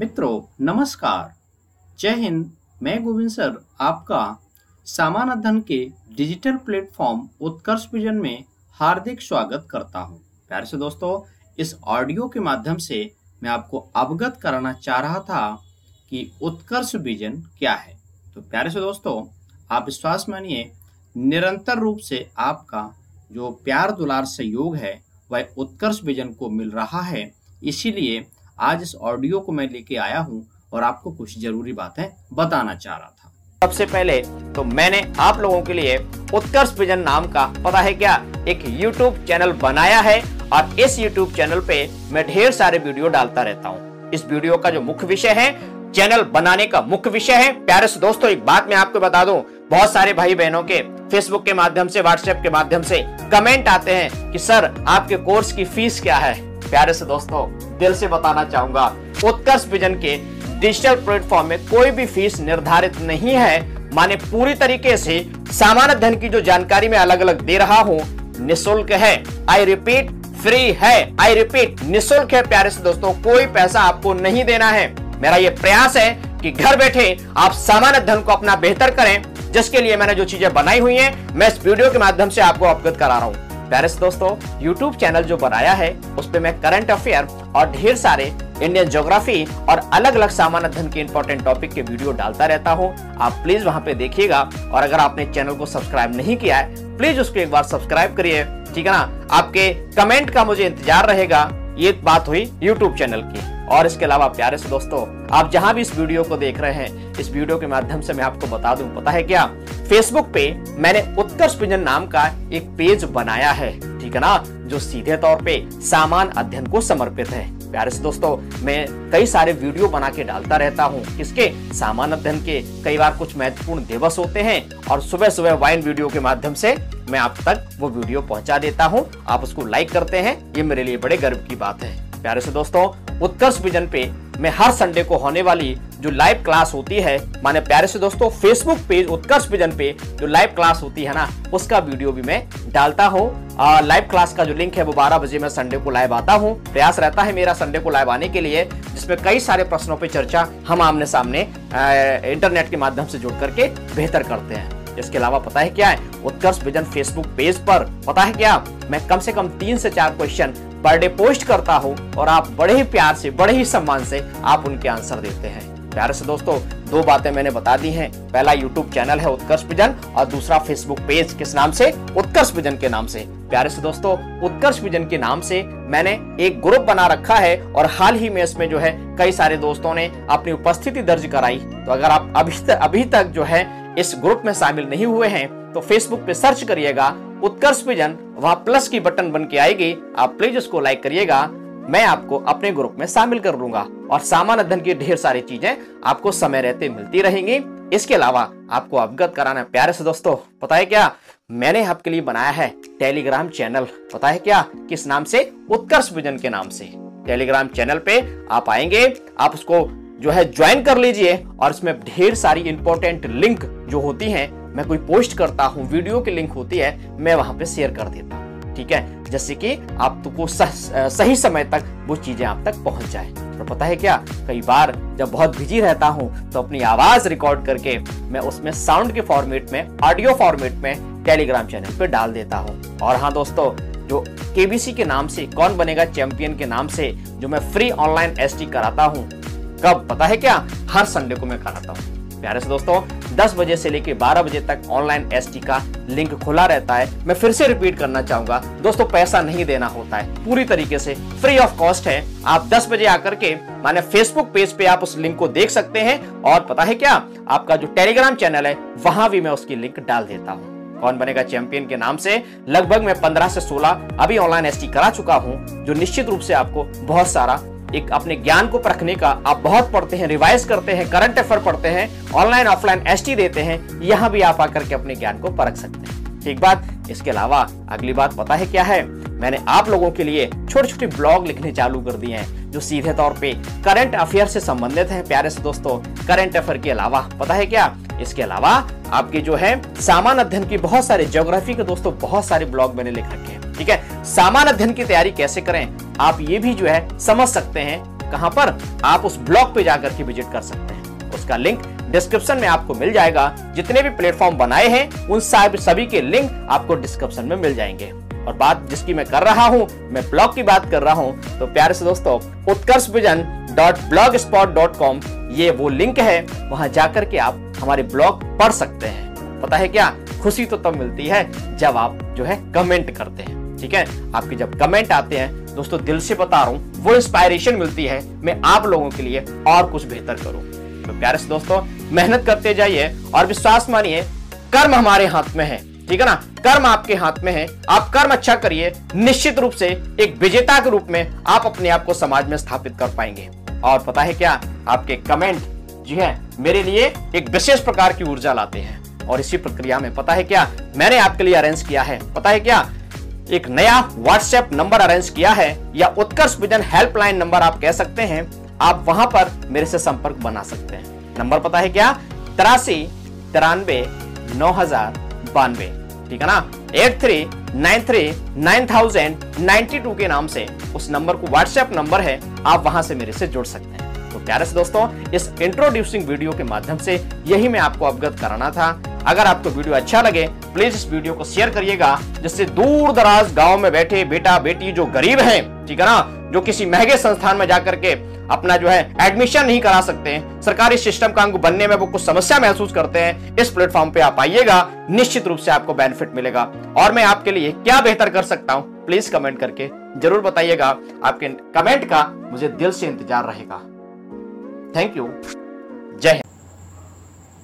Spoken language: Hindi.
मित्रों, नमस्कार। जय हिंद, मैं गोविंद सर, आपका सामान्य अध्ययन के डिजिटल प्लेटफॉर्म उत्कर्ष विजन में हार्दिक स्वागत करता हूँ। प्यारे से दोस्तों, इस ऑडियो के माध्यम से मैं आपको अवगत कराना चाह रहा था कि उत्कर्ष विजन क्या है। तो प्यारे से दोस्तों, आप विश्वास मानिए, निरंतर रूप से आपका जो प्यार दुलार सहयोग है, वह उत्कर्ष विजन को मिल रहा है। इसीलिए आज इस ऑडियो को मैं लेके आया हूँ और आपको कुछ ज़रूरी बातें बताना चाह रहा था। सबसे पहले तो मैंने आप लोगों के लिए उत्कर्ष विजन नाम का पता है क्या? एक YouTube चैनल बनाया है और इस YouTube चैनल पे मैं ढेर सारे वीडियो डालता रहता हूँ। इस वीडियो का जो मुख्य विषय है, चैनल बनाने का मुख्य विषय है। प्यारे से दोस्तों, एक बात मैं आपको बता दूँ, बहुत सारे भाई बहनों के फेसबुक के माध्यम से व्हाट्सएप के माध्यम से कमेंट आते हैं कि, सर, आपके कोर्स की फ़ीस क्या है? प्यारे से दोस्तों दिल से बताना चाहूँगा। उत्कर्ष विजन के डिजिटल प्लेटफॉर्म में कोई भी फ़ीस निर्धारित नहीं है। माने पूरी तरीके से सामान्य धन की जो जानकारी मैं अलग अलग दे रहा हूँ, निःशुल्क है। आई रिपीट फ्री है। आई रिपीट निःशुल्क है प्यारे से दोस्तों, कोई पैसा आपको नहीं देना है। मेरा ये प्रयास है कि घर बैठे आप सामान्य धन को अपना बेहतर करें, जिसके लिए मैंने जो चीज़ें बनाई हुई हैं, मैं इस वीडियो के माध्यम से आपको अवगत करा रहा हूँ। प्यारे दोस्तों यूट्यूब चैनल जो बनाया है उस पर मैं करंट अफेयर और ढेर सारे इंडियन ज्योग्राफी और अलग अलग सामान्य धन के इंपॉर्टेंट टॉपिक के वीडियो डालता रहता हूँ। आप प्लीज़ वहाँ पे देखिएगा और अगर आपने चैनल को सब्सक्राइब नहीं किया है प्लीज़ उसको एक बार सब्सक्राइब करिए, ठीक है ना? आपके कमेंट का मुझे इंतज़ार रहेगा, ये बात हुई यूट्यूब चैनल की। और इसके अलावा, प्यारे से दोस्तों, आप जहाँ भी इस वीडियो को देख रहे हैं, इस वीडियो के माध्यम से मैं आपको बता दूँ, पता है क्या? फेसबुक पे मैंने उत्कर्ष पिंजन नाम का एक पेज बनाया है, ठीक है ना? जो सीधे तौर पे सामान अध्ययन को समर्पित है। प्यारे से दोस्तों, मैं कई सारे वीडियो बना के डालता रहता हूँ, किसके? सामान अध्ययन के। कई बार कुछ महत्वपूर्ण दिवस होते हैं, और सुबह सुबह वाइन वीडियो के माध्यम से मैं आप तक वो वीडियो पहुँचा देता हूँ। आप उसको लाइक करते हैं, ये मेरे लिए बड़े गर्व की बात है। प्यारे से दोस्तों उत्कर्ष विजन पे मैं हर संडे को होने वाली जो लाइव क्लास होती है, माने प्यारे से दोस्तों फेसबुक पेज उत्कर्ष विजन पे जो लाइव क्लास होती है ना, उसका वीडियो भी मैं डालता हूँ। लाइव क्लास का जो लिंक है, वो 12 बजे मैं संडे को लाइव आता हूँ। प्रयास रहता है मेरा संडे को लाइव आने के लिए, जिसमें कई सारे प्रश्नों पर चर्चा हम आमने सामने इंटरनेट के माध्यम से जुड़ करके बेहतर करते हैं। इसके अलावा पता है क्या है? उत्कर्ष विजन फेसबुक पेज पर, पता है क्या? मैं कम से कम तीन से चार क्वेश्चन पर डे पोस्ट करता हूँ और आप बड़े ही प्यार से, बड़े ही सम्मान से आप उनके आंसर देते हैं। प्यारे से दोस्तों, दो बातें मैंने बता दी हैं। पहला यूट्यूब चैनल है उत्कर्ष विजन और दूसरा फेसबुक पेज किस नाम से? उत्कर्ष विजन के नाम से। प्यारे से दोस्तों, उत्कर्ष विजन के नाम से मैंने एक ग्रुप बना रखा है और हाल ही में इसमें जो है कई सारे दोस्तों ने अपनी उपस्थिति दर्ज कराई। तो अगर आप अभी तक अभी तक जो है इस ग्रुप में शामिल नहीं हुए हैं तो फेसबुक पे सर्च करिएगा, उत्कर्ष विजन वहाँ प्लस की बटन बन के आएगी, आप प्लीज़ उसको लाइक करिएगा, मैं आपको अपने ग्रुप में शामिल कर लूँगा। और सामान्य अध्ययन की ढेर सारी चीज़ें आपको समय रहते मिलती रहेंगी। इसके अलावा आपको अवगत कराना प्यारे से दोस्तों, पता है क्या? मैंने आपके लिए बनाया है टेलीग्राम चैनल पता है क्या? किस नाम से? उत्कर्ष विजन के नाम से। टेलीग्राम चैनल पे आप आएँगे, आप उसको जो है ज्वाइन कर लीजिए और इसमें ढेर सारी इंपॉर्टेंट लिंक जो होती हैं मैं कोई पोस्ट करता हूँ वीडियो की लिंक होती है मैं वहाँ पे शेयर कर देता हूँ ठीक है? जैसे कि आपको सह, सही समय तक वो चीज़ें आप तक पहुँच जाए। और पता है क्या? कई बार जब बहुत बिज़ी रहता हूँ तो अपनी आवाज़ रिकॉर्ड करके मैं उसमें साउंड के फॉर्मेट में ऑडियो फॉर्मेट में टेलीग्राम चैनल पे डाल देता हूँ। और हाँ दोस्तों जो केबीसी के नाम से कौन बनेगा चैंपियन के नाम से जो मैं फ्री ऑनलाइन एसटी कराता हूँ कब? पता है क्या? हर संडे को मैं कराता हूँ। प्यारे से दोस्तों 10 बजे से लेकर 12 बजे तक ऑनलाइन एसटी का लिंक खुला रहता है। मैं फिर से रिपीट करना चाहूँगा। दोस्तों, पैसा नहीं देना होता है। पूरी तरीके से फ्री ऑफ़ कॉस्ट है। आप 10 बजे आकर के माने फेसबुक पेज पे आप उस लिंक को देख सकते हैं और पता है क्या? आपका जो टेलीग्राम चैनल है, वहाँ भी मैं उसकी लिंक डाल देता हूँ। कौन बनेगा चैंपियन के नाम से? लगभग मैं 15 से 16 अभी ऑनलाइन एसटी करा चुका हूँ, जो निश्चित रूप से आपको बहुत सारा एक अपने ज्ञान को परखने का आप बहुत पढ़ते हैं रिवाइज करते हैं करंट अफेयर पढ़ते हैं ऑनलाइन ऑफलाइन एसटी देते हैं, यहाँ भी आप आकर के अपने ज्ञान को परख सकते हैं। ठीक बात? इसके अलावा अगली बात पता है क्या है? मैंने आप लोगों के लिए छोटे छोटे ब्लॉग लिखने चालू कर दिए हैं, जो सीधे तौर पे करंट अफेयर से संबंधित हैं, प्यारे से दोस्तों। करंट अफेयर के अलावा पता है क्या? इसके अलावा आपके जो है सामान्य अध्ययन की बहुत सारे ज्योग्राफी के दोस्तों, बहुत सारे ब्लॉग मैंने लिख रखे हैं। ठीक है? सामान्य अध्ययन की तैयारी कैसे करें? आप ये भी जो है समझ सकते हैं कहाँ पर आप उस ब्लॉग पे जाकर के विज़िट कर सकते हैं। उसका लिंक डिस्क्रिप्शन में आपको मिल जाएगा। जितने भी प्लेटफॉर्म बनाए हैं, उन सभी के लिंक आपको डिस्क्रिप्शन में मिल जाएँगे। और बात जिसकी मैं कर रहा हूँ, मैं ब्लॉग की बात कर रहा हूँ तो प्यारे से दोस्तों Utkarsh Vision dot blogspot dot com ये वो लिंक है, वहाँ जाकर के आप हमारे ब्लॉग पढ़ सकते हैं। पता है क्या? खुशी तो तब मिलती है जब आप जो है कमेंट करते हैं। ठीक है? आपके जब कमेंट आते हैं, दोस्तों, दिल से बता रहा हूँ, वो इंस्पायरेशन मिलती है मैं आप लोगों के लिए और कुछ बेहतर करूँ। तो प्यारे से दोस्तों, मेहनत करते जाइए और विश्वास मानिए, कर्म हमारे हाथ में है, ठीक है ना? कर्म आपके हाथ में है, आप कर्म अच्छा करिए, निश्चित रूप से एक विजेता के रूप में आप अपने आप को समाज में स्थापित कर पाएँगे। और पता है क्या? आपके कमेंट जी है, मेरे लिए एक विशेष प्रकार की ऊर्जा लाते हैं। और इसी प्रक्रिया में पता है क्या? मैंने आपके लिए अरेंज किया है। पता है क्या? एक नया व्हाट्सएप नंबर अरेंज किया है या उत्कर्ष विजन हेल्पलाइन नंबर आप कह सकते हैं, आप वहाँ पर मेरे से संपर्क बना सकते हैं। नंबर पता है क्या? तिरासी, तिरानवे, नौ हज़ार, बानवे। ठीक है ना? Eight three, nine three, nine thousand, ninety two के नाम से उस नंबर को व्हाट्सएप नंबर है, आप वहाँ से मेरे से जुड़ सकते हैं। तो प्यारे से दोस्तों, इस इंट्रोड्यूसिंग वीडियो के माध्यम से यही मैं आपको अवगत कराना था। अगर आपको वीडियो अच्छा लगे प्लीज़ इस वीडियो को शेयर करिएगा, जिससे दूर दराज गाँव में बैठे बेटा, बेटी जो गरीब हैं, ठीक है ना, जो किसी महँगे संस्थान में जाकर के अपना जो है एडमिशन नहीं करा सकते हैं सरकारी सिस्टम का अंग बनने में वो कुछ समस्या महसूस करते हैं, इस प्लेटफॉर्म पे आप आइएगा, निश्चित रूप से आपको बेनिफिट मिलेगा। और मैं आपके लिए क्या बेहतर कर सकता हूँ प्लीज़ कमेंट करके ज़रूर बताइएगा, आपके कमेंट का मुझे दिल से इंतज़ार रहेगा। Thank you